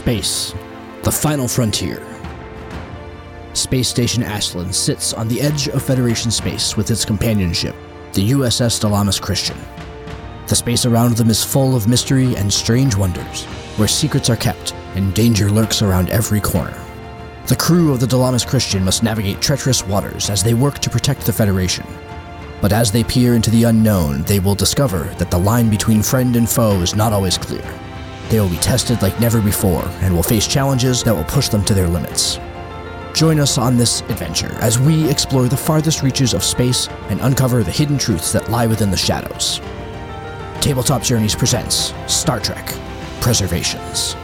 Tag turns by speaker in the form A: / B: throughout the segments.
A: Space, the final frontier. Space Station Ashland sits on the edge of Federation space with its companionship, the USS Dalamas Christian. The space around them is full of mystery and strange wonders, where secrets are kept and danger lurks around every corner. The crew of the Dalamas Christian must navigate treacherous waters as they work to protect the Federation. But as they peer into the unknown, they will discover that the line between friend and foe is not always clear. They will be tested like never before and will face challenges that will push them to their limits. Join us on this adventure as we explore the farthest reaches of space and uncover the hidden truths that lie within the shadows. Tabletop Journeys presents Star Trek Preservations.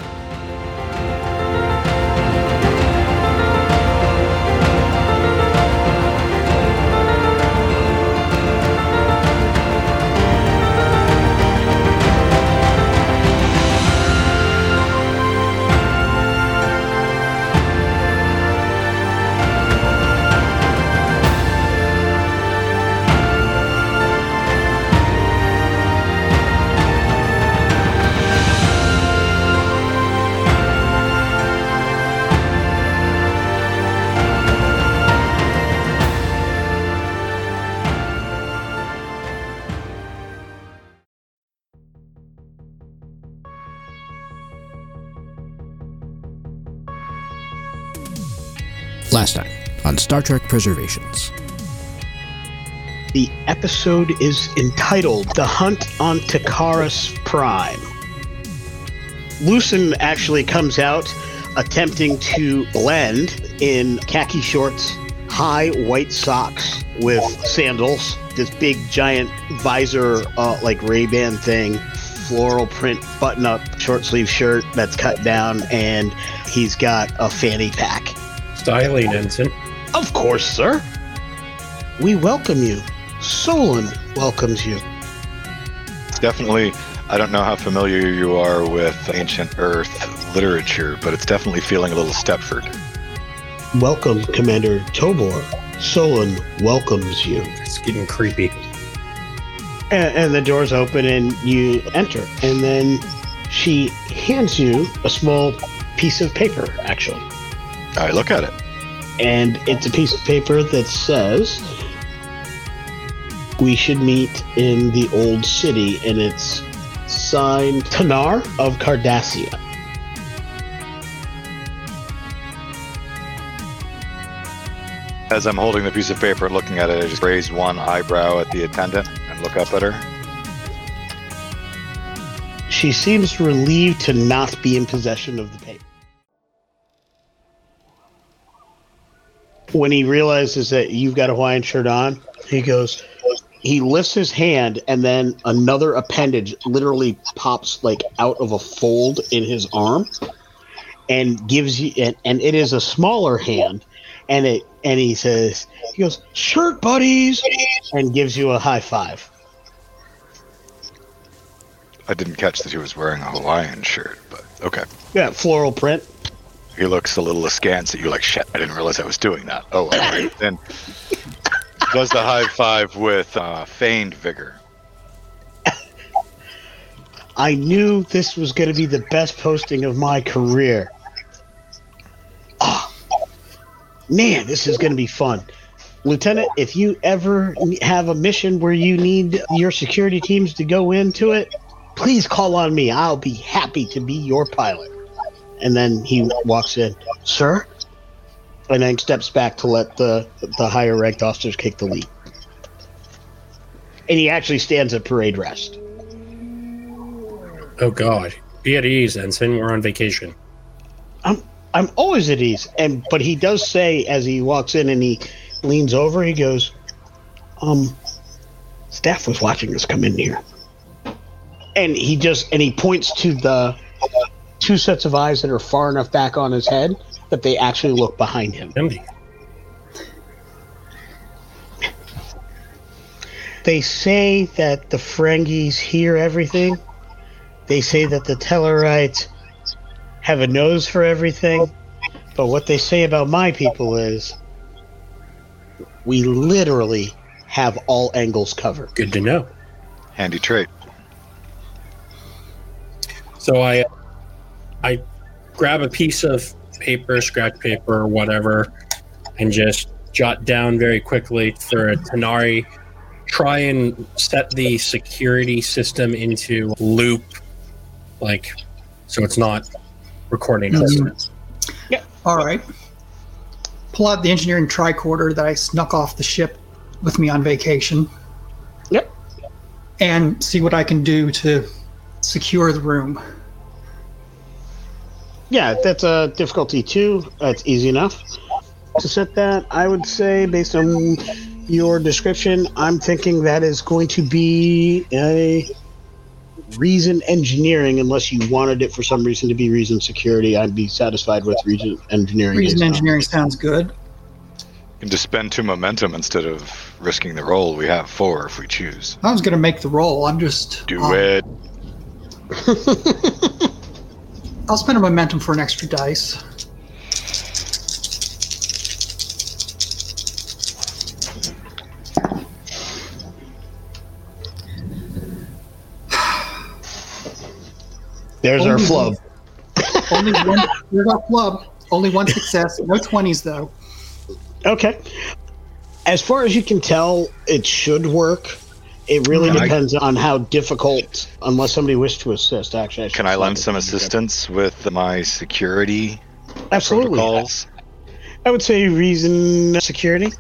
A: Star Trek Preservations.
B: The episode is entitled The Hunt on Takaris Prime. Lucen actually comes out attempting to blend in khaki shorts, high white socks with sandals, this big giant visor, uh, like Ray Ban thing, floral print button up short sleeve shirt that's cut down, and he's got a fanny pack.
C: Styling, Ensign.
B: Of course, sir. We welcome you. Solon welcomes you.
D: It's definitely, I don't know how familiar you are with ancient Earth literature, but it's definitely feeling a little Stepford.
B: Welcome, Commander Tobor. Solon welcomes you.
C: It's getting creepy.
B: And, and the doors open and you enter. And then she hands you a small piece of paper, actually.
D: I look at it.
B: And it's a piece of paper that says, We should meet in the old city. And it's signed Tanar of Cardassia.
D: As I'm holding the piece of paper and looking at it, I just raise one eyebrow at the attendant and look up at her.
B: She seems relieved to not be in possession of the paper. When he realizes that you've got a Hawaiian shirt on, he goes, he lifts his hand, and then another appendage literally pops like out of a fold in his arm and gives you, and, and it is a smaller hand. And it, and he says, he goes, shirt buddies, and gives you a high five.
D: I didn't catch that he was wearing a Hawaiian shirt, but okay.
B: Yeah, floral print.
D: He looks a little askance at you, like, shit, I didn't realize I was doing that. Oh, all right. then does the high five with uh, feigned vigor.
B: I knew this was going to be the best posting of my career. Oh, man, this is going to be fun. Lieutenant, if you ever have a mission where you need your security teams to go into it, please call on me. I'll be happy to be your pilot. And then he walks in, sir, and then steps back to let the the higher ranked officers kick the lead. And he actually stands at parade rest.
C: Oh God. Be at ease, Ensign. We're on vacation.
B: I'm I'm always at ease. And but he does say as he walks in and he leans over, he goes, Um staff was watching us come in here. And he just and he points to the two sets of eyes that are far enough back on his head that they actually look behind him.
C: Empty.
B: They say that the Ferengis hear everything. They say that the Tellarites have a nose for everything. But what they say about my people is we literally have all angles covered.
C: Good to know.
D: Handy trait.
C: So I, uh, I grab a piece of paper, scratch paper, or whatever, and just jot down very quickly for a Tanari. Try and set the security system into loop, like so it's not recording us.
E: Mhm. All right. Pull out the engineering tricorder that I snuck off the ship with me on vacation.
B: Yep.
E: And see what I can do to secure the room.
B: Yeah, that's a difficulty two. That's easy enough to set that. I would say, based on your description, I'm thinking that is going to be a reason engineering, unless you wanted it for some reason to be reason security. I'd be satisfied with reason engineering.
E: Reason
B: based on-
E: engineering sounds good.
D: You can just spend two momentum instead of risking the roll. We have four if we choose.
E: I was going to make the roll. I'm just.
D: Do
E: um,
D: it.
E: I'll spend a momentum for an extra dice.
B: There's our
E: Only
B: flub.
E: Only one. There's our flub. Only one success. No 20s, though.
B: Okay. As far as you can tell, it should work. It really
D: Can I-
B: depends on how difficult, unless somebody wished to assist. Actually, should
D: Can I lend some assistance with my security
B: Absolutely.
D: protocols?
B: I would say reason security.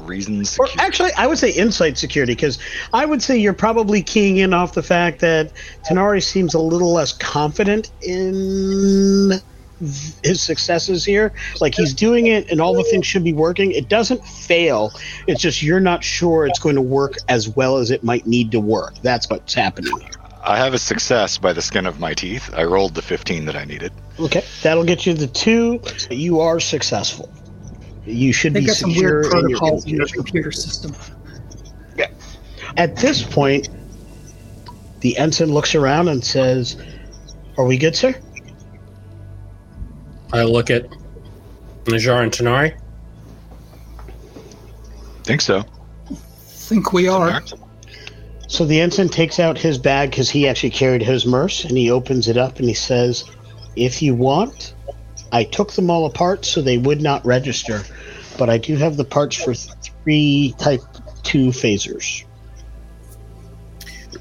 D: Reasons.
B: Or actually, I would say insight security because I would say you're probably keying in off the fact that Tenari seems a little less confident in his successes here. Like he's doing it and all the things should be working. It doesn't fail. It's just you're not sure it's going to work as well as it might need to work. That's what's happening here.
D: I have a success by the skin of my teeth. I rolled the 15 that I needed.
B: Okay, that'll get you the two. You are successful. You should
E: They
B: be
E: got some
B: secure
E: weird
B: in your
E: protocols in your computer system. Yeah.
B: At this point, the ensign looks around and says, Are we good, sir?
C: I look at Najar and Tanari.
D: Think so.
E: Think we are.
B: So the ensign takes out his bag because he actually carried his merce and he opens it up and he says, If you want, I took them all apart so they would not register, but I do have the parts for three Type 2 phasers.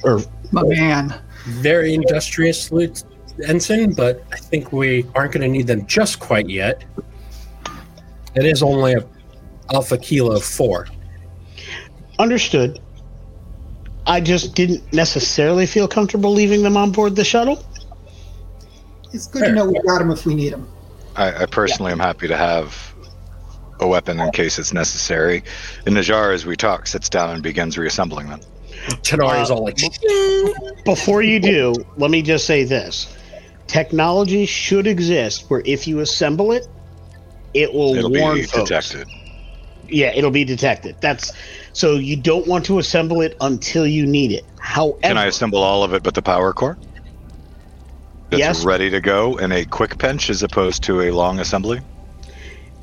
B: Or,
E: My man.
C: Very industrious, Lieutenant Ensign, but I think we aren't going to need them just quite yet. It is only a Alpha Kilo 4.
B: understood. I just didn't necessarily feel comfortable leaving them on board the shuttle.
E: It's good to know we got them if we need them.
D: I, I personally am happy to have a weapon in case it's necessary. And Najar, as we talk, sits down and begins reassembling them.
C: Tanari's
B: Uh,
C: all like,
B: Before you do, let me just say this. Technology should exist where if you assemble it, it will
D: It'll
B: warn
D: be
B: folks.
D: detected.
B: Yeah, it'll be detected. That's so you don't want to assemble it until you need it. However,
D: Can I assemble all of it but the power core? That's
B: Yes.
D: ready to go in a quick pinch as opposed to a long assembly?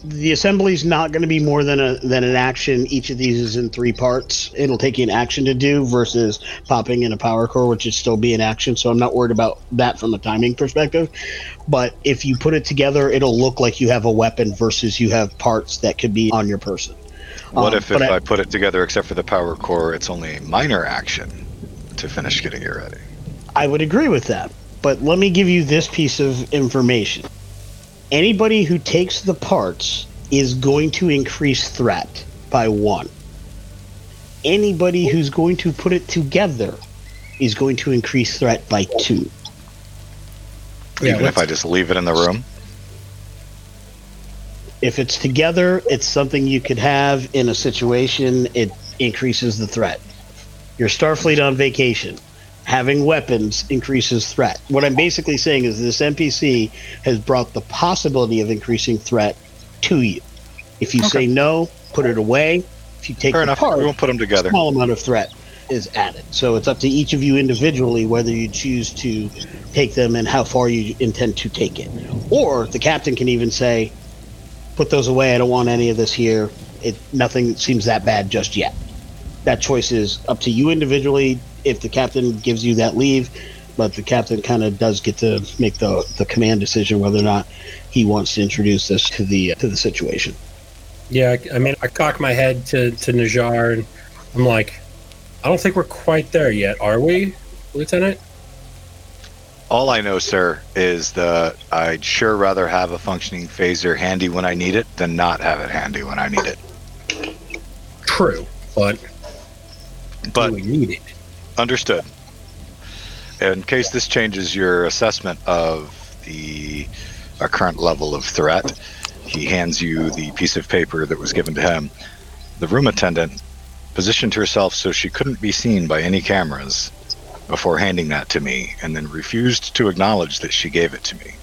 B: The assembly is not going to be more than a than an action. Each of these is in three parts. It'll take you an action to do versus popping in a power core, which would still be an action. So I'm not worried about that from a timing perspective. But if you put it together, it'll look like you have a weapon versus you have parts that could be on your person.
D: What
B: Um,
D: if, if I,
B: I-
D: put it together except for the power core, it's only a minor action to finish getting it ready?
B: I would agree with that. But let me give you this piece of information. Anybody who takes the parts is going to increase threat by one. Anybody who's going to put it together is going to increase threat by two.
C: yeah,
D: Even if I just leave it in the room?
B: If it's together, it's something you could have in a situation, it increases the threat. Your Starfleet on vacation. Having weapons increases threat. What I'm basically saying is this NPC has brought the possibility of increasing threat to you. If you say no, put it away. If you take
D: Fair
B: the
D: enough.
B: part,
D: We won't put them together.
B: small amount of threat is added. So it's up to each of you individually whether you choose to take them and how far you intend to take it. Or the captain can even say, "Put those away. I don't want any of this here. It nothing seems that bad just yet." That choice is up to you individually. If the captain gives you that leave, but the captain kind of does get to make the the command decision whether or not he wants to introduce this to the to the situation.
C: Yeah, I mean, I cock my head to to Najar, and I'm like, I don't think we're quite there yet, are we, Lieutenant?
D: All I know, sir, is that I'd sure rather have a functioning phaser handy when I need it than not have it handy when I need it.
C: True, but
D: But
C: do we need it?
D: Understood. In case this changes your assessment of the our current level of threat, he hands you the piece of paper that was given to him. The room attendant positioned herself so she couldn't be seen by any cameras before handing that to me, and then refused to acknowledge that she gave it to me,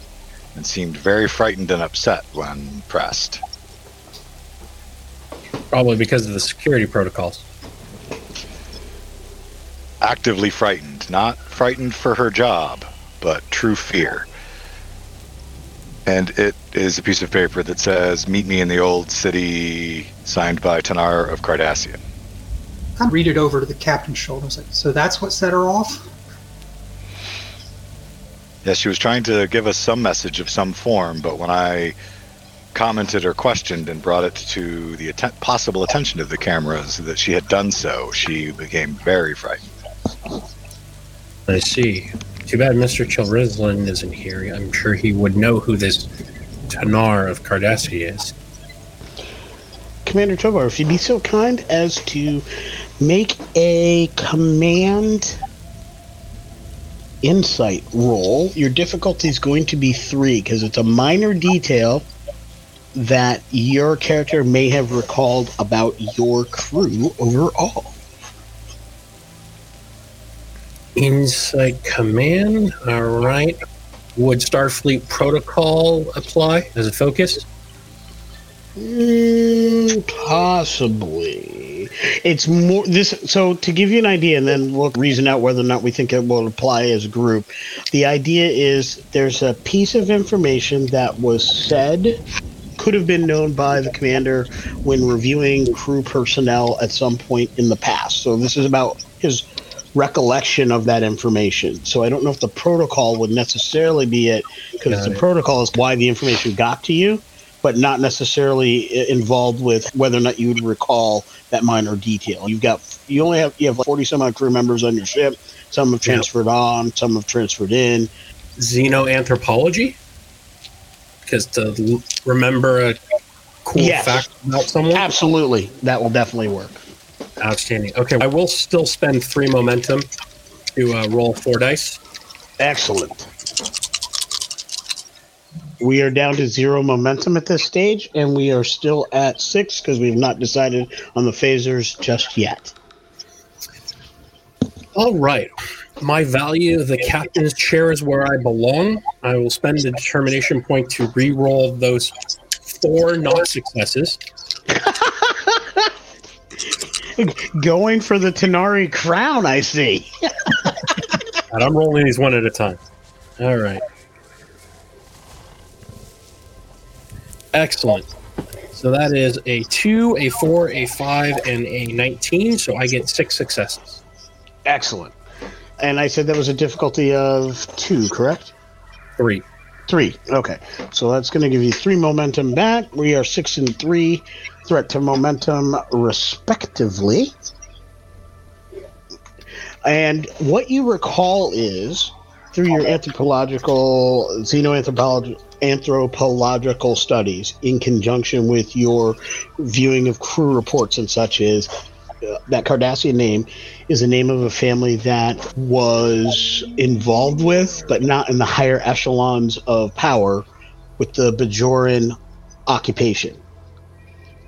D: and seemed very frightened and upset when pressed.
C: Probably because of the security protocols.
D: Actively frightened, not frightened for her job, but true fear. And it is a piece of paper that says, Meet me in the old city, signed by Tanar of Cardassian.
E: I read it over to the captain's shoulder. Like, so that's what set her off?
D: Yes, she was trying to give us some message of some form, but when I commented or questioned and brought it to the atten- possible attention of the cameras that she had done so, she became very frightened.
C: I see. Too bad Mr. Chilrizlin isn't here. I'm sure he would know who this Tanar of Cardassia is.
B: Commander Tovar, if you'd be so kind as to make a command insight roll, your difficulty is going to be three because it's a minor detail that your character may have recalled about your crew overall.
C: Insight Command. All right. Would Starfleet Protocol apply as a focus?
B: Mm, possibly. It's more this. So to give you an idea, and then we'll reason out whether or not we think it will apply as a group. The idea is there's a piece of information that was said, could have been known by the commander when reviewing crew personnel at some point in the past. So this is about his recollection of that information. So I don't know if the protocol would necessarily be it, because the
C: it.
B: protocol is why the information got to you but not necessarily involved with whether or not you would recall that minor detail. You've got you only have you have forty some odd crew members on your ship. Some have transferred on, some have transferred in.
C: Xenoanthropology? Because to remember a cool
B: Yes.
C: fact about someone?
B: Absolutely, that will definitely work.
C: Outstanding. Okay, I will still spend three momentum to uh, roll four dice.
B: Excellent. We are down to zero momentum at this stage, and we are still at six because we've not decided on the phasers just yet.
C: All right. My value, the captain's chair is where I belong. I will spend the determination point to re-roll those four not successes.
B: Going for the Tenari crown, I see.
C: And I'm rolling these one at a time. All right. Excellent. So that is a two, a four, a five, and a 19. So I get six successes.
B: Excellent. And I said that was a difficulty of two, correct?
C: Three.
B: Three. Okay. So that's going to give you three momentum back. We are six and three, threat to momentum, respectively. And what you recall is through your anthropological, xenoanthropological anthropological studies in conjunction with your viewing of crew reports and such is uh, that Cardassian name is the name of a family that was involved with, but not in the higher echelons of power, with the Bajoran occupation.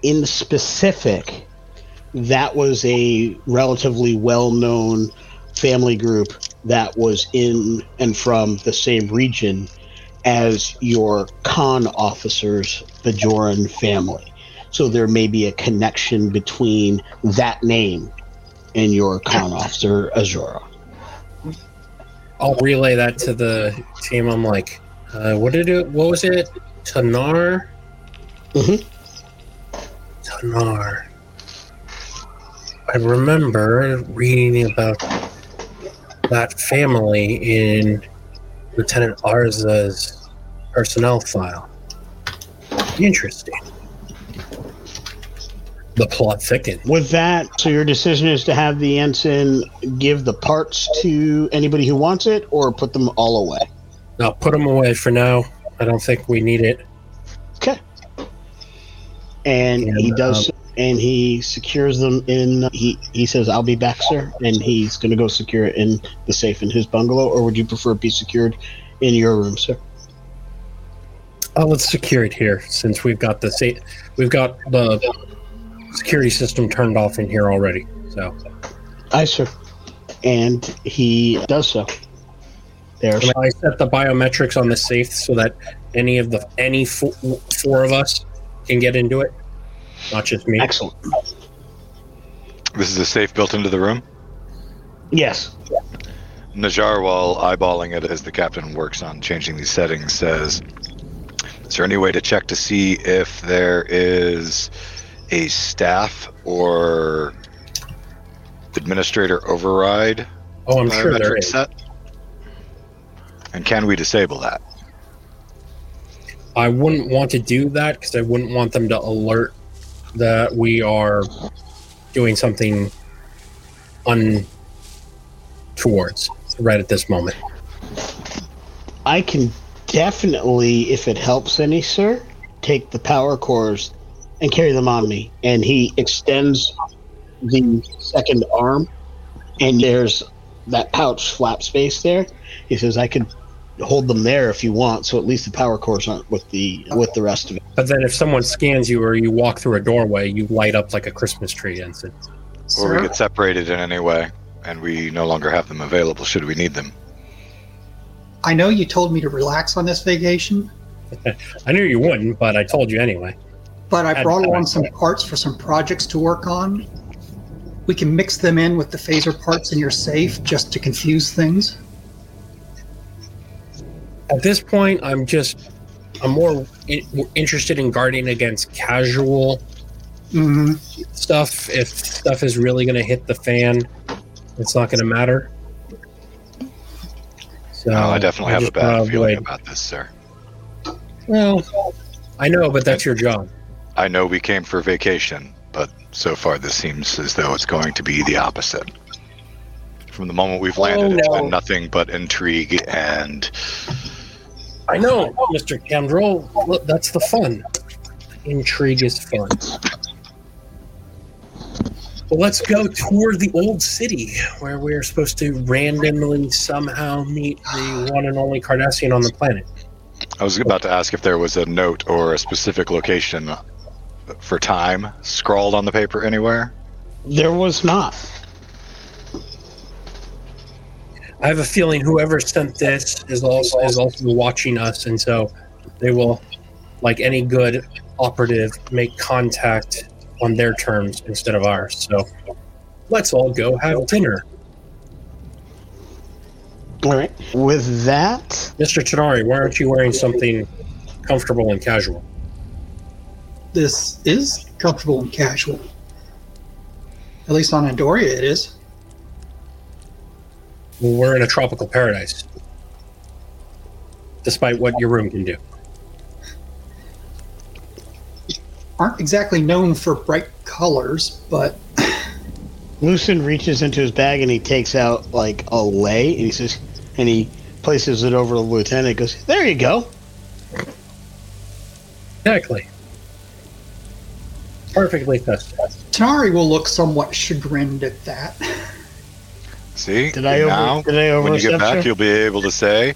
B: In specific, that was a relatively well known family group that was in and from the same region as your conn officer's Bajoran family. So there may be a connection between that name and your Khan officer Azura.
C: I'll relay that to the team. I'm like, uh, what did it? What was it? Tanar.
B: Mhm.
C: Tanar. I remember reading about that family in Lieutenant Arza's personnel file. Interesting. The plot thickens.
B: With that, so your decision is to have the ensign give the parts to anybody who wants it, or put them all away.
C: Now put them away for now. I don't think we need it.
B: Okay. And
C: And,
B: he does,
C: um,
B: and he secures them in. He he says, "I'll be back, sir," and he's going to go secure it in the safe in his bungalow. Or would you prefer it be secured in your room, sir?
C: Oh, let's secure it here since we've got the sa- we've got the security system turned off in here already. So
B: Aye, sir. And he does so. There's
C: Can I set the biometrics on the safe so that any of the any four, four of us can get into it, not just me.
B: excellent.
D: This is a safe built into the room.
B: Yes.
D: Najar, while eyeballing it as the captain works on changing these settings, says, "Is there any way to check to see if there is a staff or administrator override
C: Oh, I'm sure there
D: biometric set? And can we disable that?
C: I wouldn't want to do that because I wouldn't want them to alert that we are doing something untowards right at this moment.
B: I can definitely, if it helps any, sir, take the power cores and carry them on me. And he extends the second arm, and there's that pouch flap space there. He says, "I could hold them there if you want, so at least the power cores aren't with the with the rest of it."
C: But then if someone scans you or you walk through a doorway, you light up like a Christmas tree ensign.
D: Or we get separated in any way and we no longer have them available should we need them?
E: I know you told me to relax on this vacation,
C: I knew you wouldn't, but I told you anyway.
E: but I brought along some parts for some projects to work on. We can mix them in with the phaser parts in your safe just to confuse things.
C: At this point, I'm just I'm more in, interested in guarding against casual
E: hmm
C: stuff. If stuff is really going to hit the fan, it's not going to matter. So
D: No, Oh, I definitely have a bad
C: wanna
D: feeling
C: avoid-
D: about this, sir.
C: Well, I know, but that's your job.
D: I know we came for vacation, but so far this seems as though it's going to be the opposite. From the moment we've landed, it's
C: Oh, no.
D: been nothing but intrigue and
C: I know, oh, Mr. Kendrell. Look, that's the fun. Intrigue is fun. Well, let's go tour the old city where we're supposed to randomly somehow meet the one and only Cardassian on the planet.
D: I was about to ask if there was a note or a specific location for time scrawled on the paper anywhere.
B: There was not.
C: I have a feeling whoever sent this is also is also watching us, and so they will, like any good operative, make contact on their terms instead of ours. So let's all go have dinner,
B: All right. With that,
C: Mr. Tenari. Why aren't you wearing something comfortable and casual?
E: This is comfortable and casual. At least on Andoria, it is.
C: Well, we're in a tropical paradise, despite what your room can do.
E: Aren't exactly known for bright colors, but
B: Lucen reaches into his bag and he takes out like a lei, and he says, and he places it over the lieutenant. And goes, there you go.
C: Exactly. Perfectly festive.
E: Tanari will look somewhat chagrined at that.
D: See?
B: Did I over-
D: now,
B: did I
D: when you get back,
B: sir?
D: you'll be able to say,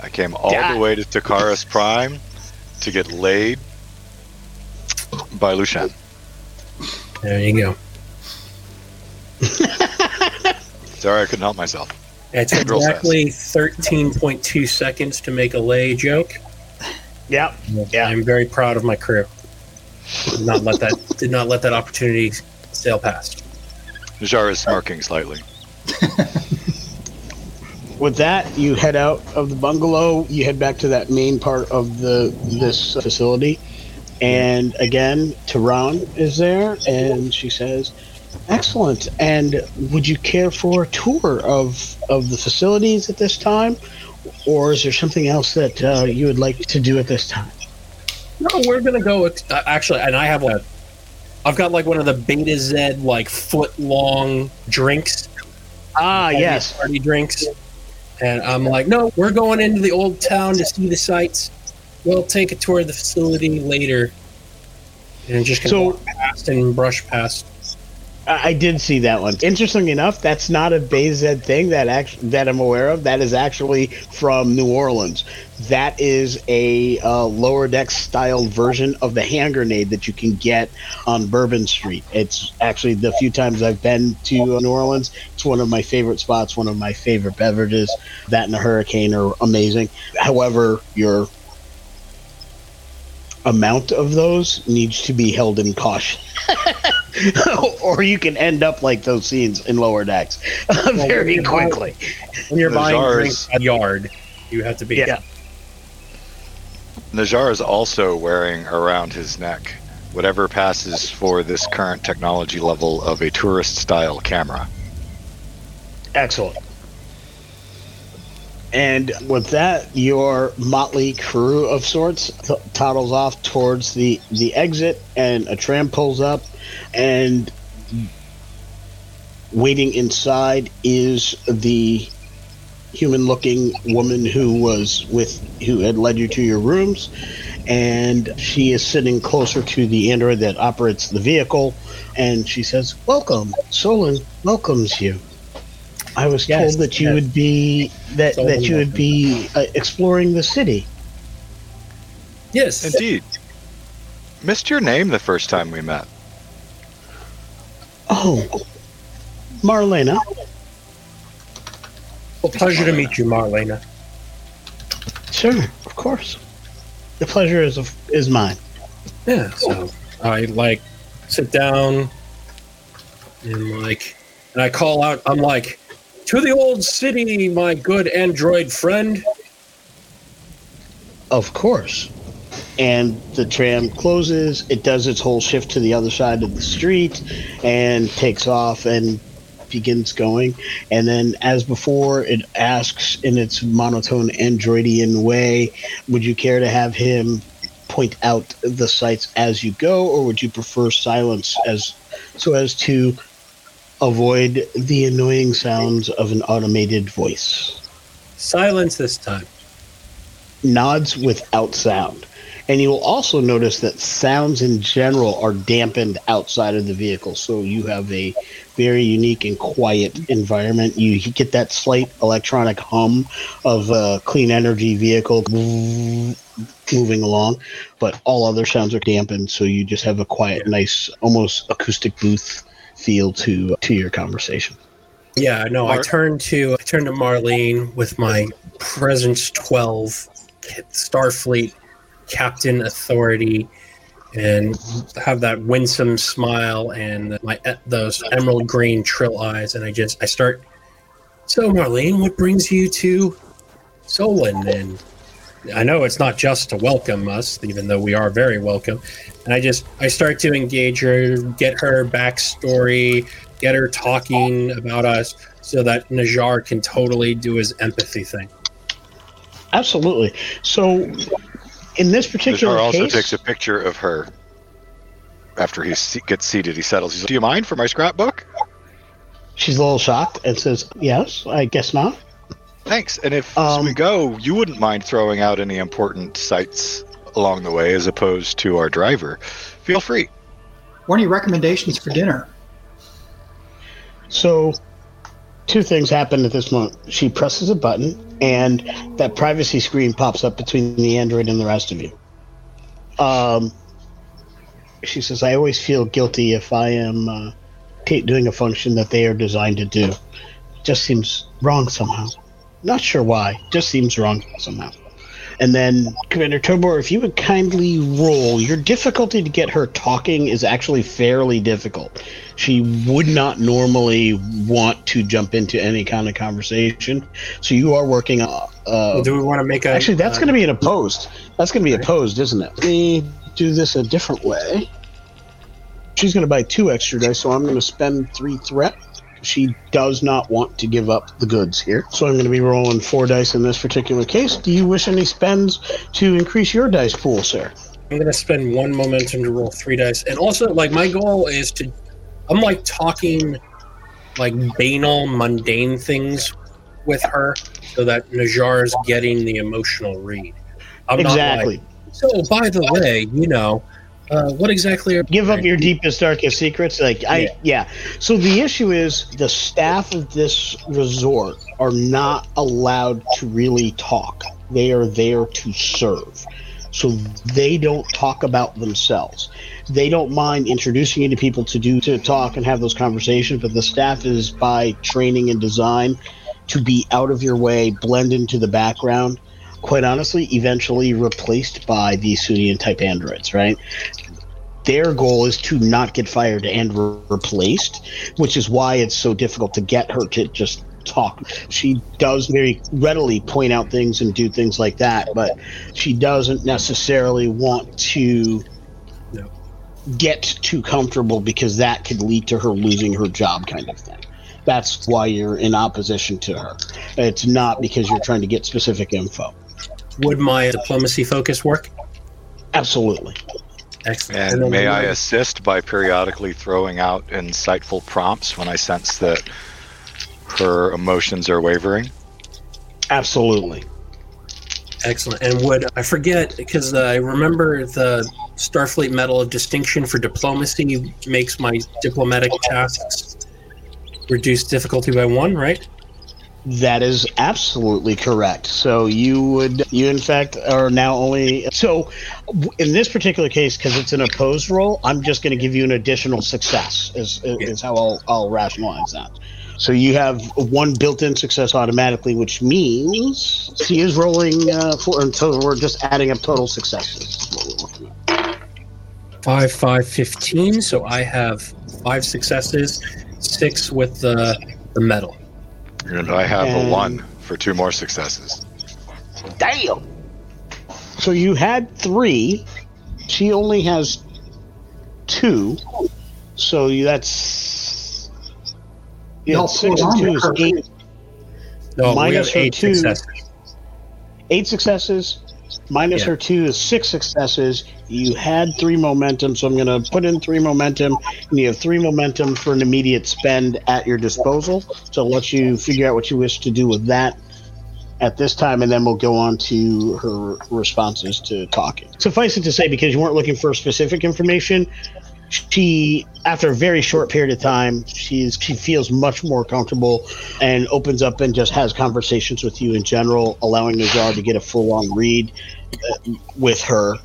D: I came all
B: God.
D: the way to Takaris Prime to get laid by Lushan.
C: There you go.
D: Sorry, I couldn't help myself.
C: It's exactly 13.2 seconds to make a lay joke.
B: Yep. Yeah.
C: I'm very proud of my crew. Did not let that did not let that opportunity sail past.
D: Najar is smirking slightly.
B: With that, you head out of the bungalow. You head back to that main part of the this facility, and again, Tehran is there, and she says, Excellent. And would you care for a tour of of the facilities at this time, or is there something else that uh, you would like to do at this time?
C: No, we're gonna go uh, actually, and I have a, I've got like one of the Betazed like foot long drinks.
B: Ah, yes.
C: party drinks. And I'm like, no, we're going into the old town to see the sights. We'll take a tour of the facility later. And just
B: So-
C: past and brush past.
B: I did see that one. Interesting enough, that's not a Betazed thing that act- that I'm aware of. That is actually from New Orleans. That is a uh, lower deck styled version of the hand grenade that you can get on Bourbon Street. It's actually the few times I've been to New Orleans, it's one of my favorite spots, one of my favorite beverages. That and a hurricane are amazing. However, your amount of those needs to be held in caution. or you can end up like those scenes in lower decks very
C: you're buying-
B: quickly.
C: When you're
D: The
C: buying drinks at a yard, you have to be.
B: Yeah.
D: Najar is also wearing around his neck whatever passes for this current technology level of a tourist style camera.
B: Excellent. And with that, your motley crew of sorts t- toddles off towards the, the exit, and a tram pulls up, and waiting inside is the human-looking woman who was with who had led you to your rooms, and she is sitting closer to the android that operates the vehicle, and she says, "Welcome, Solon welcomes you." I was
C: Yes,
B: told that you
C: yes.
B: would be that
C: Solon
B: that you would be uh, exploring the city.
C: Yes.
D: Indeed. Missed your name the first time we met.
B: Oh, Marlena.
C: Well, pleasure to meet you, Marlena.
B: Sure, of course. The pleasure is of, is mine.
C: Yeah. So I like sit down and like, and I call out. I'm like, to the old city, my good android friend.
B: Of course. And the tram closes. It does its whole shift to the other side of the street and takes off and begins going. And then, as before, it asks in its monotone androidian way Would you care to have him point out the sites as you go, or would you prefer silence as so as to avoid the annoying sounds of an automated voice?
C: Silence this time.
B: nods without sound. And you will also notice that sounds in general are dampened outside of the vehicle. So you have a very unique and quiet environment. You get that slight electronic hum of a clean energy vehicle moving along, but all other sounds are dampened. So you just have a quiet, nice, almost acoustic booth feel to to your conversation.
C: Yeah, no, I
D: Mar-
C: turned to I turned to Marlene with my Presence 12 Starfleet Captain Authority and have that winsome smile and my those emerald green trill eyes and I just I start So Marlene, what brings you to Solon and I know it's not just to welcome us, even though we are very welcome. And I just I start to engage her, get her backstory, get her talking about us so that Najar can totally do his empathy thing.
B: Absolutely. So, in this particular
D: Najar also
B: case,
D: takes a picture of her after he gets seated. He settles. He's like, Do you mind for my scrapbook?
B: she's a little shocked and says, "Yes, I guess not."
D: Thanks. And if
B: Um,
D: as we go, you wouldn't mind throwing out any important sites along the way as opposed to our driver, feel free.
E: What are your recommendations for dinner?
B: So, two things happen at this moment. She presses a button, and that privacy screen pops up between the android and the rest of you. Um, she says, "I always feel guilty if I am uh, doing a function that they are designed to do. Just seems wrong somehow. Not sure why. Just seems wrong somehow." And then, Commander Tobor, if you would kindly roll, your difficulty to get her talking is actually fairly difficult. She would not normally want to jump into any kind of conversation. So you are working on. Uh,
C: do we want to make a
B: actually, that's
C: uh,
B: going to be an opposed. That's going to be opposed, isn't it? Let me do this a different way. She's going to buy two extra dice, so I'm going to spend three threat. She does not want to give up the goods here. So I'm going to be rolling four dice in this particular case. Do you wish any spends to increase your dice pool, sir?
C: I'm gonna spend one momentum to roll three dice, and also like my goal is to. I'm like talking, like banal, mundane things with her, so that Najar is getting the emotional read. I'm
B: exactly.
C: Not like, so, by the way, you know, uh, what exactly are
B: give up your deepest darkest secrets? Like i
C: Yeah.
B: yeah. So the issue is the staff of this resort are not allowed to really talk. They are there to serve. So they don't talk about themselves. They don't mind introducing you to people to do to talk and have those conversations but the staff is by training and design to be out of your way blend into the background quite honestly eventually replaced by the Soongian type androids right their goal is to not get fired and re- replaced, which is why it's so difficult to get her to just talk. She does very readily point out things and do things like that, but she doesn't necessarily want to get too comfortable because that could lead to her losing her job, kind of thing. That's why you're in opposition to her. It's not because you're trying to get specific info.
C: Would my diplomacy focus work?
B: Absolutely.
C: Excellent.
D: And
C: then
D: may I
C: another-
D: assist by periodically throwing out insightful prompts when I sense that her emotions are wavering?
B: Absolutely.
C: Excellent. And would I forget because uh, I remember the Starfleet Medal of Distinction for diplomacy makes my diplomatic tasks reduce difficulty by one, right?
B: That is absolutely correct. So you would, you in fact are now only. So in this particular case, because it's an opposed roll, I'm just going to give you an additional success. Is is how I'll I'll rationalize that. So you have one built-in success automatically, which means she is rolling uh, for. And so we're just adding up total successes.
C: Five, five, fifteen. So I have five successes, six with the the medal.
D: And I have
B: And-
D: a one for two more successes.
B: Damn. So you had three. She only has two. So you, that's yeah,
E: Y'all
B: six and two is eight.
C: No, we
B: Minus
C: have
B: her
C: eight
B: two.
C: successes.
B: Eight successes. Minus
C: Yeah.
B: her two is six successes. You had three momentum, so I'm going to put in three momentum, and you have three momentum for an immediate spend at your disposal. So I'll let you figure out what you wish to do with that at this time, and then we'll go on to her responses to talking. Suffice it to say, because you weren't looking for specific information, she, after a very short period of time, she's she feels much more comfortable and opens up and just has conversations with you in general, allowing Najar to get a full on read uh, with her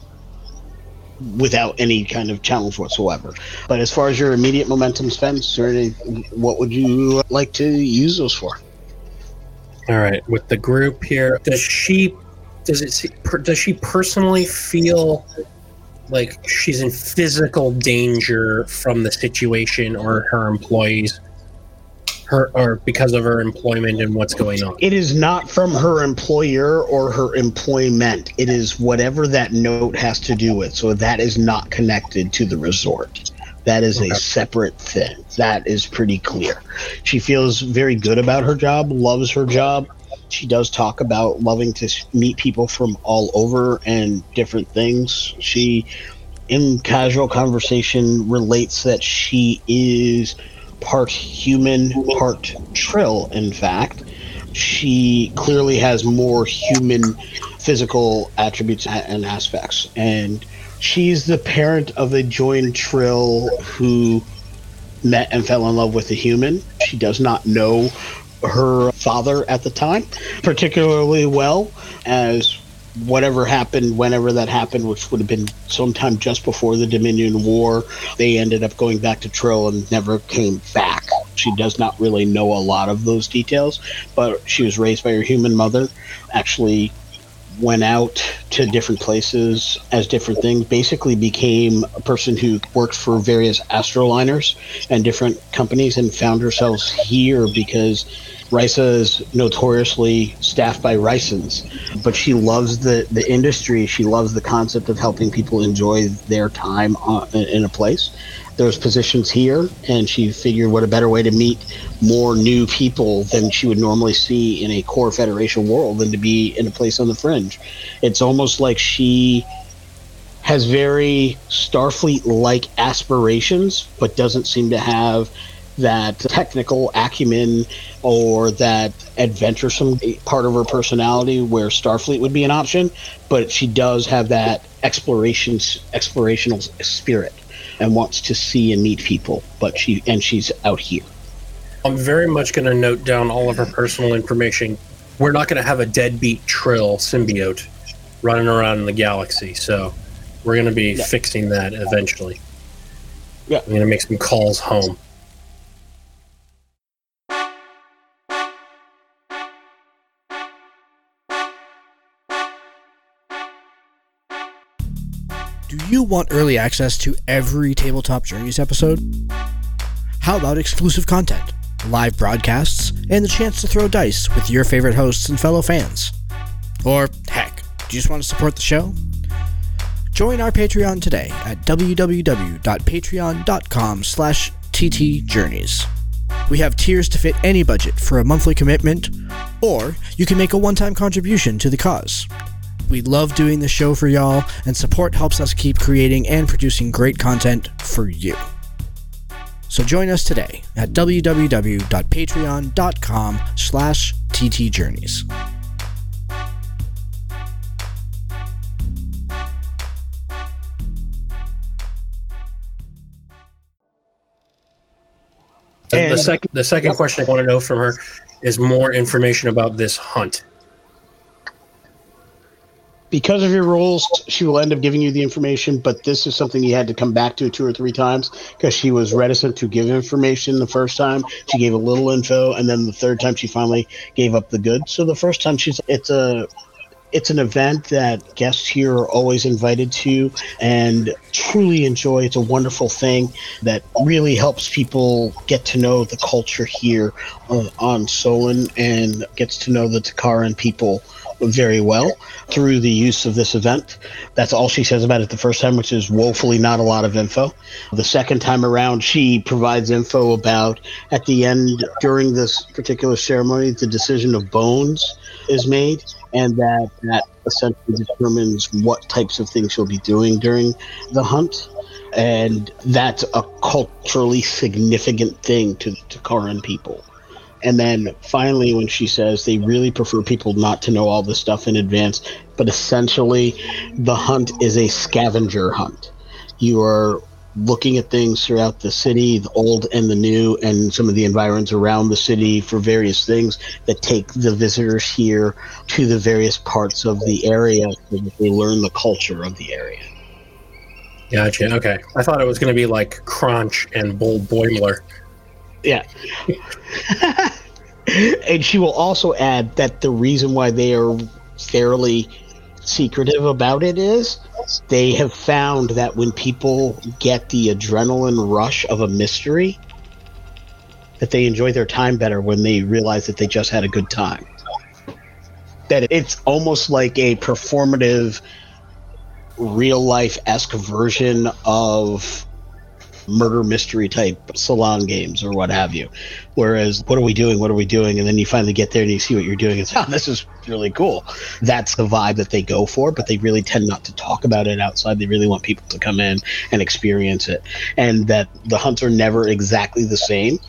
B: without any kind of challenge whatsoever. But as far as your immediate momentum spends, what would you like to use those for?
C: All right, with the group here, does she does it does she personally feel like she's in physical danger from the situation or her employees, her or because of her employment and what's going on?
B: It is not from her employer or her employment. It is whatever that note has to do with. So that is not connected to the resort. That is
C: Okay.
B: a separate thing. That is pretty clear. She feels very good about her job, loves her job. She does talk about loving to meet people from all over and different things. She, in casual conversation, relates that she is part human, part trill, in fact. She clearly has more human physical attributes and aspects. And she's the parent of a joined trill who met and fell in love with a human. She does not know her father at the time particularly well as whatever happened whenever that happened which would have been sometime just before the dominion war they ended up going back to trill and never came back. She does not really know a lot of those details but she was raised by her human mother actually went out to different places as different things basically became a person who worked for various astroliners and different companies and found herself here because Risa is notoriously staffed by Risians, but she loves the, the industry. She loves the concept of helping people enjoy their time on, in a place. There's positions here, and she figured what a better way to meet more new people than she would normally see in a core Federation world than to be in a place on the fringe. It's almost like she has very Starfleet like aspirations, but doesn't seem to have that technical acumen or that adventuresome part of her personality where Starfleet would be an option, but she does have that exploration explorational spirit and wants to see and meet people, but she and she's out here.
C: I'm very much going to note down all of her personal information. We're not going to have a deadbeat Trill symbiote running around in the galaxy, so we're going to be yeah. fixing that eventually.
B: Yeah.
C: I'm going to make some calls home.
A: You want early access to every Tabletop Journeys episode? How about exclusive content, live broadcasts, and the chance to throw dice with your favorite hosts and fellow fans? Or, heck, do you just want to support the show? Join our Patreon today at www.patreon.com slash ttjourneys. We have tiers to fit any budget for a monthly commitment, or you can make a one-time contribution to the cause. We love doing the show for y'all, and support helps us keep creating and producing great content for you. So join us today at www.patreon.com slash ttjourneys.
C: The, the second, the second question I want to know from her is more information about this hunt
B: because of your rules, she will end up giving you the information, but this is something you had to come back to two or three times because she was reticent to give information the first time. She gave a little info, and then the third time she finally gave up the goods. So the first time she's it's a it's an event that guests here are always invited to and truly enjoy. It's a wonderful thing that really helps people get to know the culture here uh, on Solon and gets to know the Takaran people very well through the use of this event. That's all she says about it the first time, which is woefully not a lot of info. The second time around, she provides info about at the end during this particular ceremony, the decision of bones is made, and that that essentially determines what types of things she'll be doing during the hunt. And that's a culturally significant thing to, the Karan people. And then finally, when she says they really prefer people not to know all this stuff in advance, but essentially the hunt is a scavenger hunt. You are looking at things throughout the city, the old and the new, and some of the environs around the city for various things that take the visitors here to the various parts of the area so that they learn the culture of the area.
C: Gotcha. Okay. I thought it was going to be like Crunch and Bull Boimler.
B: Yeah. and she will also add that the reason why they are fairly secretive about it is they have found that when people get the adrenaline rush of a mystery that they enjoy their time better when they realize that they just had a good time that it's almost like a performative real life esque version of murder mystery type salon games or what have you. Whereas, what are we doing? What are we doing? And then you finally get there and you see what you're doing. It's, oh, this is really cool. That's the vibe that they go for, but they really tend not to talk about it outside. They really want people to come in and experience it. And that the hunts are never exactly the same.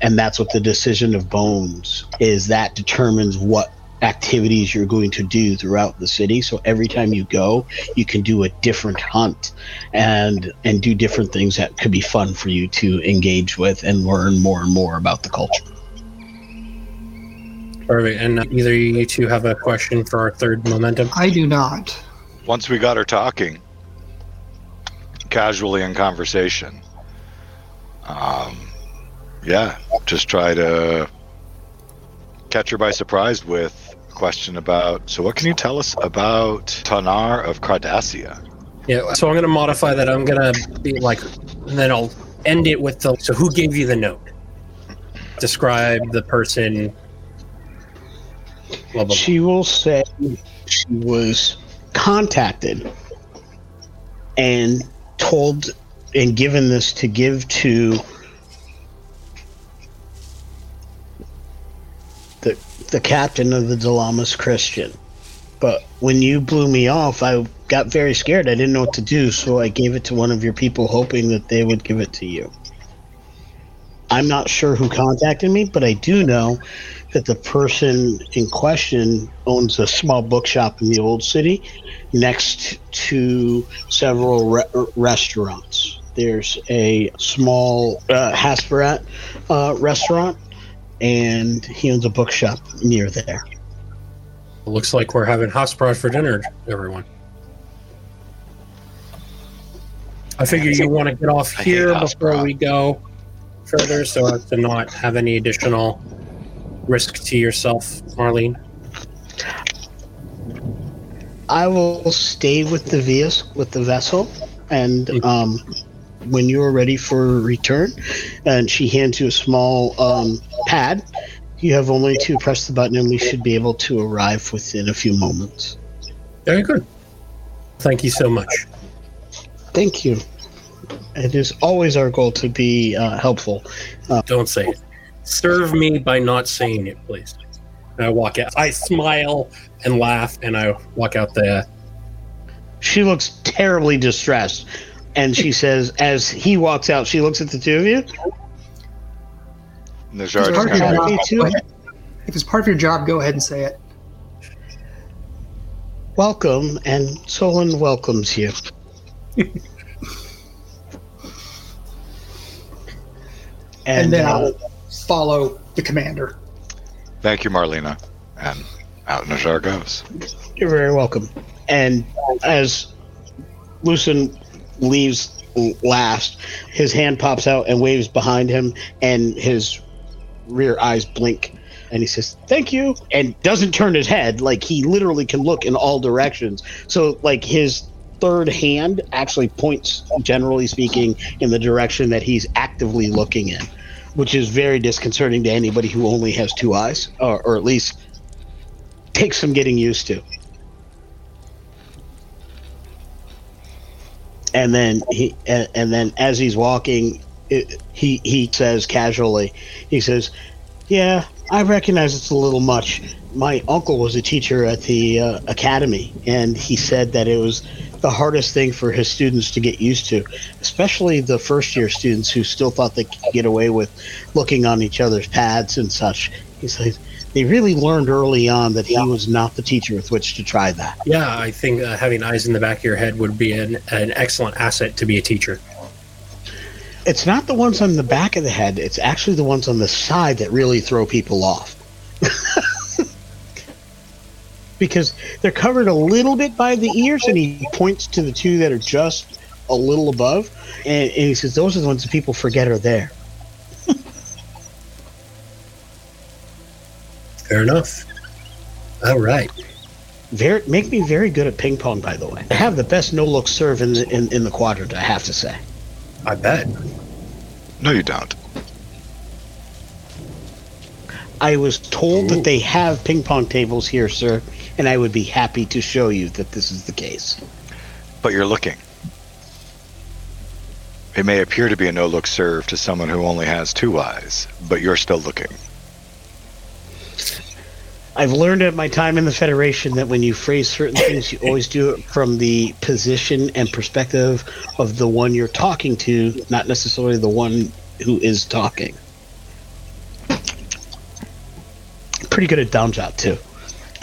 B: And that's what the decision of Bones is that determines what activities you're going to do throughout the city. So every time you go you can do a different hunt and and do different things that could be fun for you to engage with and learn more and more about the culture.
C: Perfect. And either you two have a question for our third momentum?
E: I do not.
D: Once we got her talking casually in conversation um yeah just try to catch her by surprise with question about so what can you tell us about Tanar of Cardassia?
C: Yeah, so I'm going to modify that. I'm going to be like, and then I'll end it with the so who gave you the note? Describe the person.
B: Blah, blah, blah. She will say she was contacted and told and given this to give to the captain of the Delamas Christian. But when you blew me off, I got very scared. I didn't know what to do, so I gave it to one of your people, hoping that they would give it to you. I'm not sure who contacted me, but I do know that the person in question owns a small bookshop in the old city next to several re- restaurants. There's a small uh, Hasperat uh, restaurant, and he owns a bookshop near there.
C: It looks like we're having Hasperat for dinner, everyone. I figure you want to get off here before we go further so as to not have any additional risk to yourself, Marlene.
B: I will stay with the ves- with the vessel, and um, when you are ready for return, and she hands you a small um, pad. You have only to press the button, and we should be able to arrive within a few moments.
C: Very good. Thank you so much.
B: Thank you. It is always our goal to be uh, helpful.
C: Don't say it. Serve me by not saying it, please. And I walk out. I smile and laugh, and I walk out there.
B: She looks terribly distressed, and she says, as he walks out, she looks at the two of you.
D: Najar
E: It's
D: just
E: of
D: kind
E: your
D: of
B: Happy
E: job.
B: to.
E: If it's part of your job, go ahead and say it.
B: Welcome, and Solon welcomes you.
E: And,
B: and
E: then
B: uh,
E: I'll follow the commander.
D: Thank you, Marlena. And out Najar goes.
B: You're very welcome. And as Lucen leaves last, his hand pops out and waves behind him, and his rear eyes blink. And he says, Thank you. And doesn't turn his head. Like he literally can look in all directions. So, like, his third hand actually points, generally speaking, in the direction that he's actively looking in, which is very disconcerting to anybody who only has two eyes, or, or at least takes some getting used to. And then he and, and then as he's walking it, he he says casually he says yeah i recognize it's a little much. My uncle was a teacher at the uh, academy and he said that it was the hardest thing for his students to get used to especially the first year students who still thought they could get away with looking on each other's pads and such. He says they really learned early on that he was not the teacher with which to try that
C: Yeah, I think uh, having eyes in the back of your head would be an, an excellent asset to be a teacher.
B: It's not the ones on the back of the head. It's actually the ones on the side that really throw people off. because they're covered a little bit by the ears, and he points to the two that are just a little above, and, and he says those are the ones that people forget are there.
C: Fair enough. All right.
B: Very, make me very good at ping pong, by the way. I have the best no look serve in the, in, in the quadrant. I have to say.
C: I bet.
D: No, you don't.
B: I was told that they have ping pong tables here, sir, and I would be happy to show you that this is the case.
D: But you're looking. It may appear to be a no look serve to someone who only has two eyes, but you're still looking.
B: I've learned at my time in the Federation that when you phrase certain things, you always do it from the position and perspective of the one you're talking to, not necessarily the one who is talking. Pretty good at down job, too.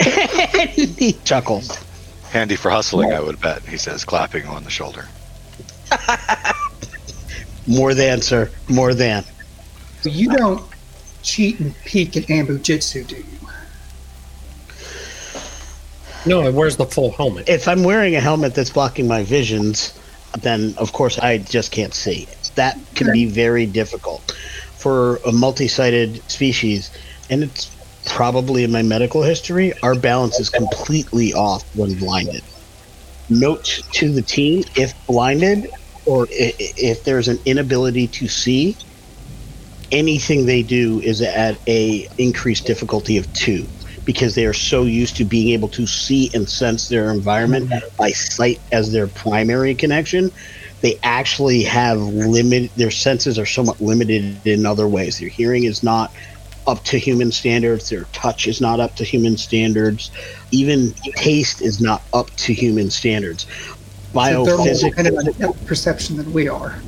B: he chuckles.
D: Handy for hustling, I would bet, he says, clapping on the shoulder.
B: More than, sir. More than.
E: You don't cheat and peek in Anbo-jyutsu, do you?
C: No, it wears the full helmet.
B: If I'm wearing a helmet that's blocking my visions, then of course I just can't see. That can be very difficult for a multi-sided species, and it's probably in my medical history. Our balance is completely off when blinded. Note to the team: if blinded, or if there's an inability to see, anything they do is at a increased difficulty of two because they are so used to being able to see and sense their environment mm-hmm. by sight as their primary connection they actually have limit their senses are somewhat limited in other ways. Their hearing is not up to human standards. Their touch is not up to human standards. Even taste is not up to human standards.
E: So they're
B: Biophysics.
E: dependent on perception than we are.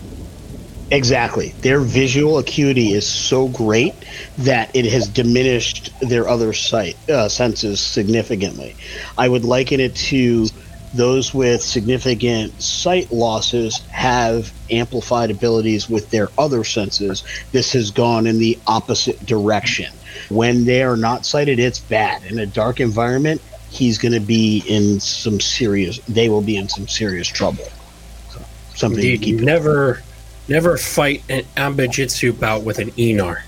B: Exactly. Their visual acuity is so great that it has diminished their other sight uh, senses significantly. I would liken it to those with significant sight losses have amplified abilities with their other senses. This has gone in the opposite direction. When they are not sighted, it's bad. In a dark environment, he's going to be in some serious. They will be in some serious trouble. So, something to
C: Indeed,
B: keep.
C: never, never fight an Anbo-jyutsu bout with an Enar.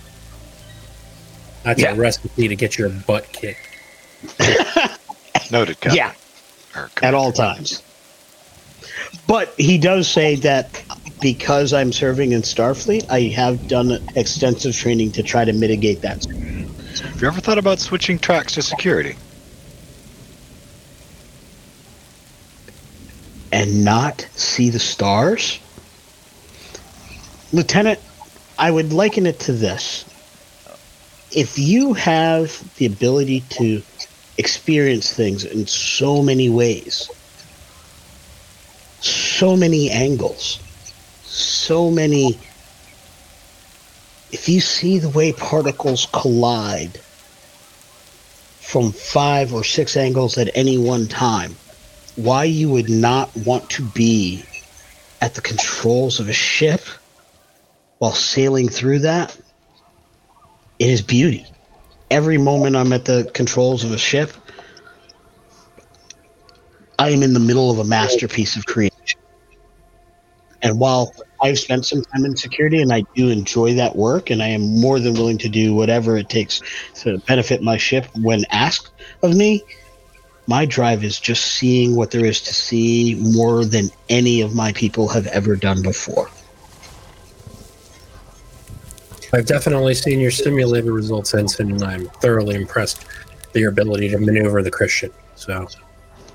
C: That's
B: Yeah.
C: a recipe to get your butt kicked.
D: Noted, Captain.
B: Yeah. At all times. But he does say that because I'm serving in Starfleet, I have done extensive training to try to mitigate that.
D: Have you ever thought about switching tracks to security?
B: And not see the stars? Lieutenant, I would liken it to this. If you have the ability to experience things in so many ways, so many angles, so many. If you see the way particles collide from five or six angles at any one time, why you would not want to be at the controls of a ship while sailing through that, it is beauty every moment I'm at the controls of a ship, I am in the middle of a masterpiece of creation. And while I've spent some time in security and I do enjoy that work, and I am more than willing to do whatever it takes to benefit my ship when asked of me, my drive is just seeing what there is to see more than any of my people have ever done before.
C: I've definitely seen your simulator results, Ensign, and I'm thoroughly impressed with your ability to maneuver the Christian. So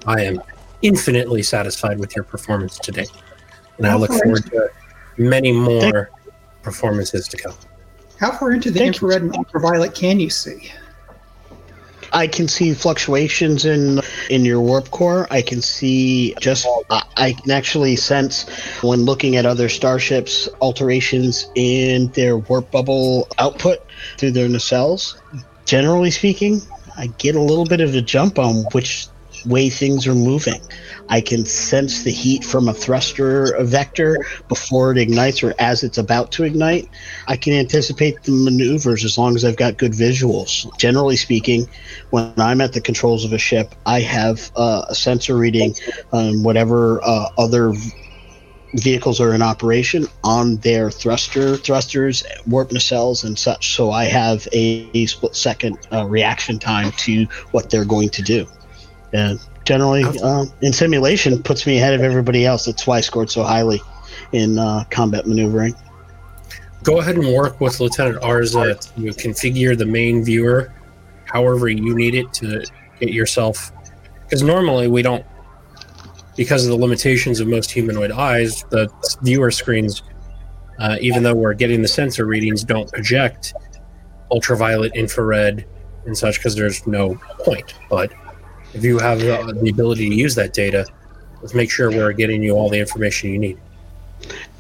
C: I am infinitely satisfied with your performance today. And I look forward to many more performances to come.
E: How far into the
B: Thank you.
E: infrared and ultraviolet can you see?
B: I can see fluctuations in in your warp core. I can see just I, I can actually sense when looking at other starships alterations in their warp bubble output through their nacelles. Generally speaking, I get a little bit of a jump on which way things are moving. I can sense the heat from a thruster a vector before it ignites or as it's about to ignite. I can anticipate the maneuvers as long as I've got good visuals. Generally speaking, when I'm at the controls of a ship, I have uh, a sensor reading on whatever uh, other vehicles are in operation on their thruster thrusters, warp nacelles, and such. So I have a, a split second uh, reaction time to what they're going to do. And generally, uh, in simulation, puts me ahead of everybody else. That's why I scored so highly in uh, combat maneuvering.
C: Go ahead and work with Lieutenant Arza to configure the main viewer however you need it to get yourself. Because normally we don't, because of the limitations of most humanoid eyes, the viewer screens, uh, even though we're getting the sensor readings, don't project ultraviolet, infrared, and such because there's no point. But if you have uh, the ability to use that data, let's make sure we're getting you all the information you need.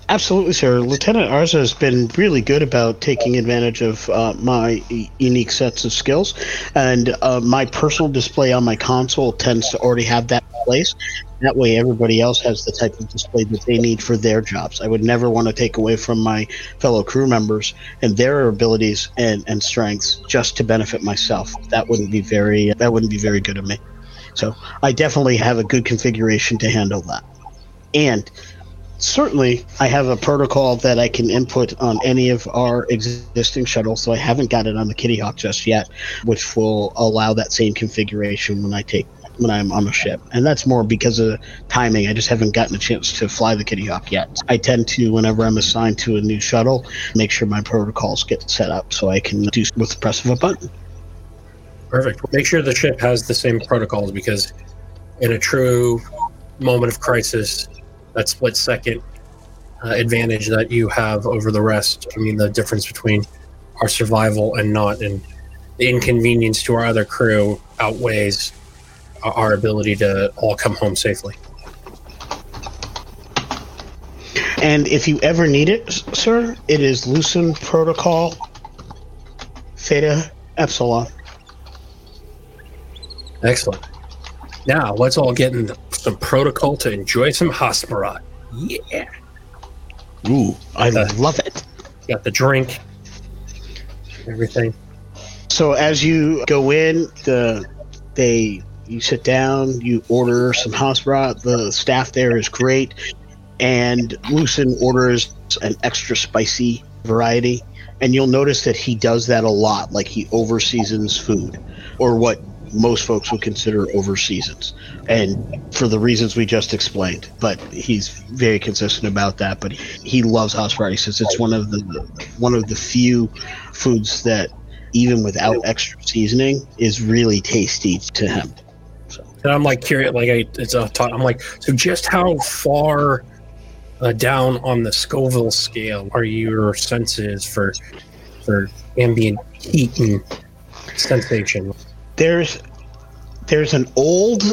B: Absolutely, sir. Lieutenant Arza has been really good about taking advantage of uh, my unique sets of skills, and uh, my personal display on my console tends to already have that in place. That way, everybody else has the type of display that they need for their jobs. I would never want to take away from my fellow crew members and their abilities and, and strengths just to benefit myself. That wouldn't be very that wouldn't be very good of me. So I definitely have a good configuration to handle that. And certainly I have a protocol that I can input on any of our existing shuttles, so I haven't got it on the Kitty Hawk just yet, which will allow that same configuration when I take when I'm on a ship. And that's more because of timing. I just haven't gotten a chance to fly the Kitty Hawk yet. I tend to, whenever I'm assigned to a new shuttle, make sure my protocols get set up so I can do with the press of a button.
C: Perfect. Make sure the ship has the same protocols because in a true moment of crisis, that split second uh, advantage that you have over the rest. I mean, the difference between our survival and not, and the inconvenience to our other crew outweighs our- ability to all come home safely.
B: And if you ever need it, sir, it is Lucent Protocol Theta Epsilon.
C: Excellent. Now let's all get in some protocol to enjoy some Hasperat. Yeah.
B: Ooh, I
C: Uh,
B: love it.
C: Got the drink, everything.
B: So as you go in, the they you sit down, you order some house. The staff there is great, and Lucen orders an extra spicy variety. And you'll notice that he does that a lot. Like he overseasons food, or what most folks would consider over seasons, and for the reasons we just explained. But he's very consistent about that. But he loves house says it's one of the one of the few foods that even without extra seasoning, is really tasty to him.
C: And I'm like curious, like I, it's. I'm like, so just how far uh, down on the Scoville scale are your senses for for ambient heat and sensation?
B: There's there's an old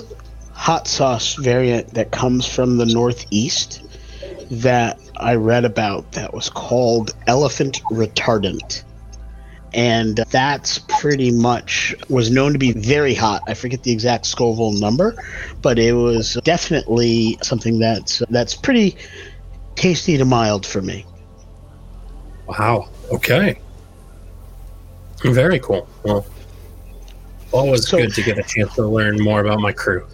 B: hot sauce variant that comes from the northeast that I read about that was called elephant retardant. And that's pretty much was known to be very hot. I forget the exact Scoville number, but it was definitely something that's that's pretty tasty to mild for me.
C: Wow. Okay. Very cool. Well, always
B: So-
C: good to get a chance to learn more about my crew.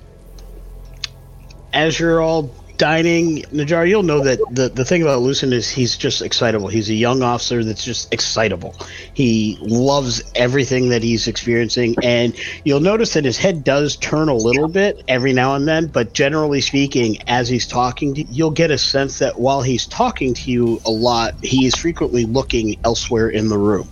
B: as you're all dining, Najar, you'll know that the, the thing about Lucen is he's just excitable. He's a young officer that's just excitable. He loves everything that he's experiencing, and you'll notice that his head does turn a little bit every now and then, but generally speaking, as he's talking to you, you'll get a sense that while he's talking to you a lot, he is frequently looking elsewhere in the room.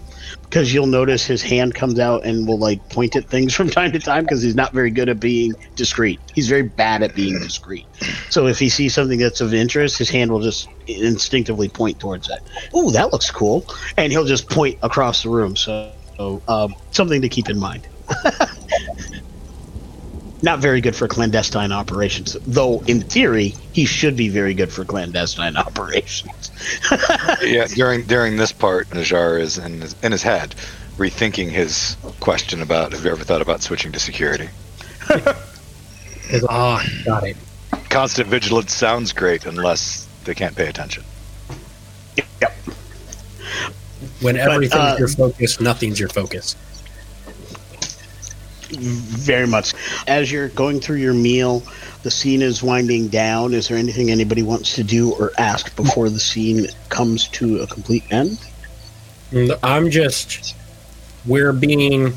B: Because you'll notice his hand comes out and will like point at things from time to time because he's not very good at being discreet. He's very bad at being discreet. So if he sees something that's of interest, his hand will just instinctively point towards it. Oh, that looks cool, and he'll just point across the room. So, so um, something to keep in mind. Not very good for clandestine operations, though. In theory, he should be very good for clandestine operations.
D: yeah, during during this part, Najar is in his, in his head, rethinking his question about have you ever thought about switching to security?
C: Ah, got it.
D: Constant vigilance sounds great unless they can't pay attention.
B: Yep.
C: When everything's
B: uh,
C: your focus, nothing's your focus.
B: Very much. As you're going through your meal, the scene is winding down. Is there anything anybody wants to do or ask before the scene comes to a complete end?
C: Mm, I'm just, we're being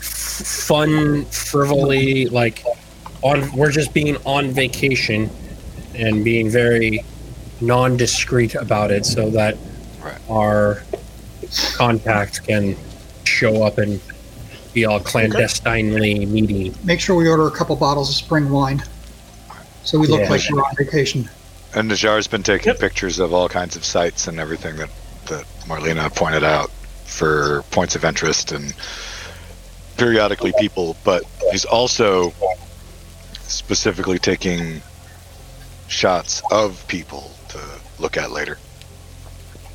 C: fun, frivolly, like, on. We're just being on vacation and being very non-discreet about it, so that
D: Right.
C: our contacts can show up and be all clandestinely meeting.
E: Make sure we order a couple bottles of spring wine, so we look
C: Yeah.
E: like we're on vacation.
D: And Najar's been taking
B: Yep.
D: pictures of all kinds of sites and everything that, that Marlena pointed out for points of interest and periodically people, but he's also specifically taking shots of people to look at later.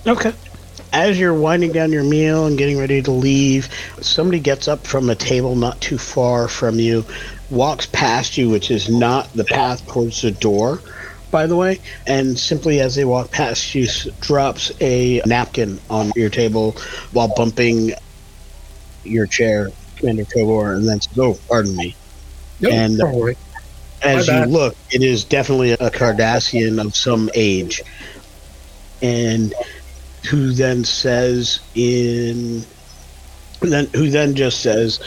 B: Okay. As you're winding down your meal and getting ready to leave, somebody gets up from a table not too far from you, walks past you, which is not the path towards the door, by the way, and simply as they walk past you, drops a napkin on your table while bumping your chair, Commander Tobor, and then says, Oh, pardon me. And-. As you look, it is definitely a Cardassian of some age. And who then says in then who then just says,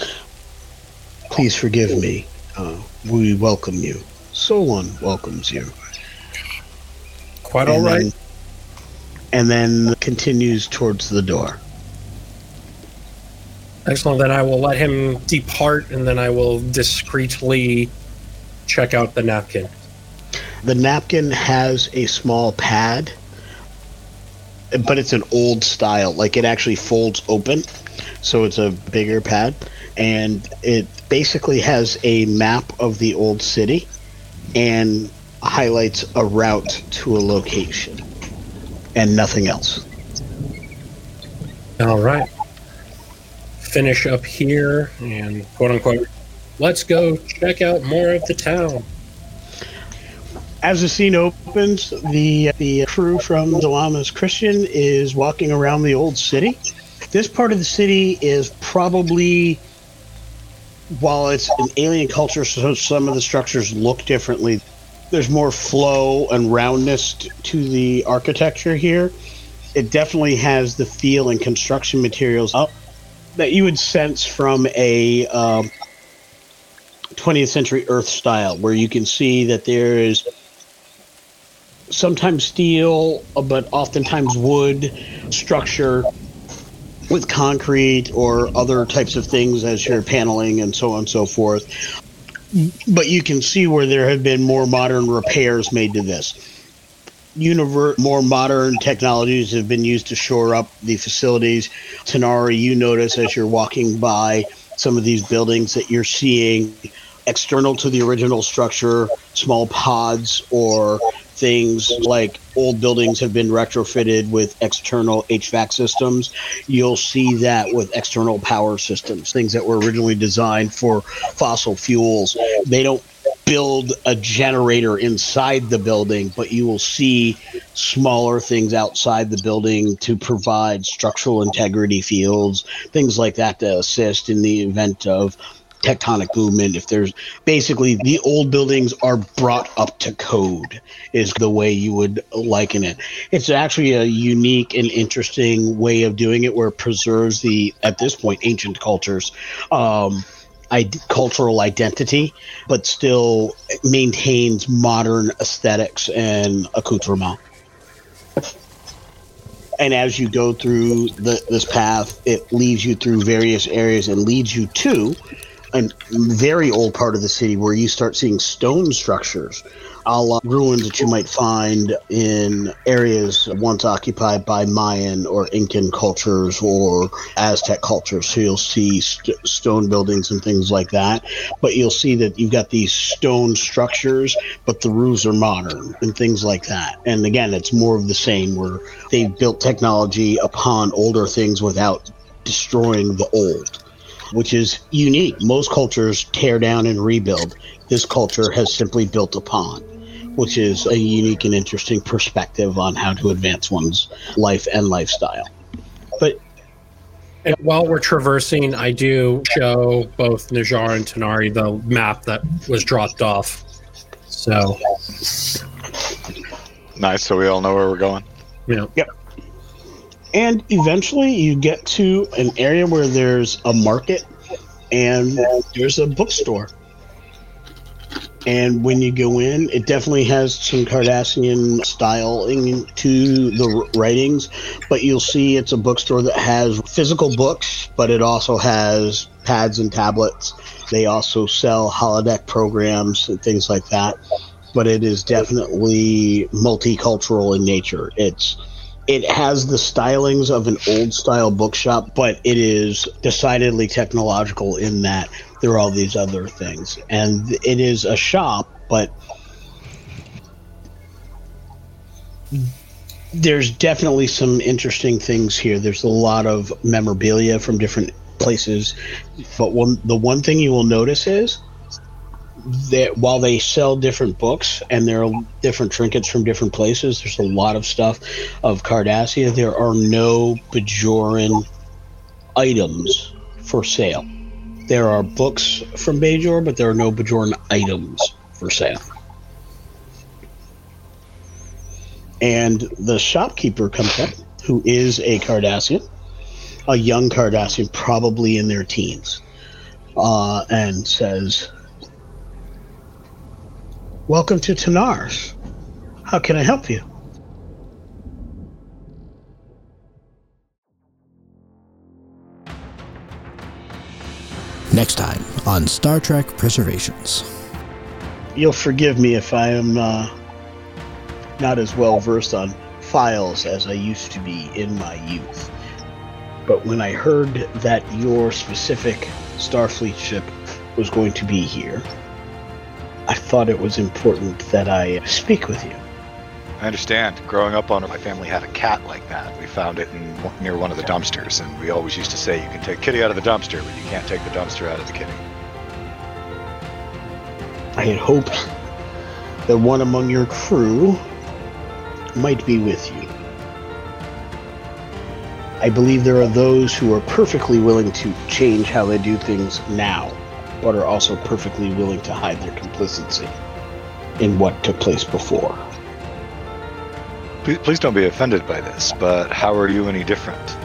B: Please forgive me. Uh, we welcome you. Solon welcomes you.
C: Quite
B: and
C: all right.
B: Then, and then continues towards the door.
C: Excellent. Then I will let him depart, and then I will discreetly check out the napkin.
B: The napkin has a small pad, but it's an old style. Like it actually folds open, so it's a bigger pad, and it basically has a map of the old city and highlights a route to a location and nothing else.
C: All right. Finish up here and quote unquote, let's go check out more of the town.
B: As the scene opens, the the crew from Dalamas Christian is walking around the old city. This part of the city is probably while it's an alien culture, so some of the structures look differently. There's more flow and roundness to the architecture here. It definitely has the feel and construction materials up that you would sense from a um, 20th century Earth style, where you can see that there is sometimes steel, uh, but oftentimes wood structure with concrete or other types of things as your paneling and so on and so forth. But you can see where there have been more modern repairs made to this. More modern technologies have been used to shore up the facilities. Tanari, you notice as you're walking by some of these buildings that you're seeing external to the original structure, small pods or things like old buildings have been retrofitted with external HVAC systems. You'll see that with external power systems, things that were originally designed for fossil fuels. They don't build a generator inside the building, but you will see smaller things outside the building to provide structural integrity fields, things like that to assist in the event of tectonic movement if there's basically the old buildings are brought up to code is the way you would liken it. It's actually a unique and interesting way of doing it where it preserves the at this point ancient cultures um, I- cultural identity but still maintains modern aesthetics and accoutrement. And as you go through the, this path it leads you through various areas and leads you to a very old part of the city where you start seeing stone structures, a la ruins that you might find in areas once occupied by Mayan or Incan cultures or Aztec cultures. So you'll see st- stone buildings and things like that. But you'll see that you've got these stone structures, but the roofs are modern and things like that. And again, it's more of the same where they've built technology upon older things without destroying the old which is unique. Most cultures tear down and rebuild. This culture has simply built upon, which is a unique and interesting perspective on how to advance one's life and lifestyle. But
C: And while we're traversing, I do show both Najar and Tanari the map that was dropped off. So,
D: Nice. So we all know where we're going.
C: you know,
B: and eventually you get to an area where there's a market and there's a bookstore. And when you go in, it definitely has some Cardassian styling to the writings, but you'll see it's a bookstore that has physical books, but it also has pads and tablets. They also sell holodeck programs and things like that. But it is definitely multicultural in nature. It's it has the stylings of an old style bookshop, but it is decidedly technological in that there are all these other things. And it is a shop, but there's definitely some interesting things here. There's a lot of memorabilia from different places, but one the one thing you will notice is that while they sell different books and there are different trinkets from different places, there's a lot of stuff of Cardassia. There are no Bajoran items for sale. There are books from Bajor, but there are no Bajoran items for sale. And the shopkeeper comes up, who is a Cardassian, a young Cardassian, probably in their teens, uh, and says, Welcome to Tanars. How can I help you?
A: Next time on Star Trek Preservations.
B: You'll forgive me if I am uh, not as well versed on files as I used to be in my youth. But when I heard that your specific Starfleet ship was going to be here, I thought it was important that I speak with you.
D: I understand. Growing up on it, my family had a cat like that. We found it in, near one of the dumpsters, and we always used to say, "You can take kitty out of the dumpster, but you can't take the dumpster out of the kitty."
B: I had hoped that one among your crew might be with you. I believe there are those who are perfectly willing to change how they do things now, but are also perfectly willing to hide their complicity in what took place before.
D: Please, please don't be offended by this, but how are you any different?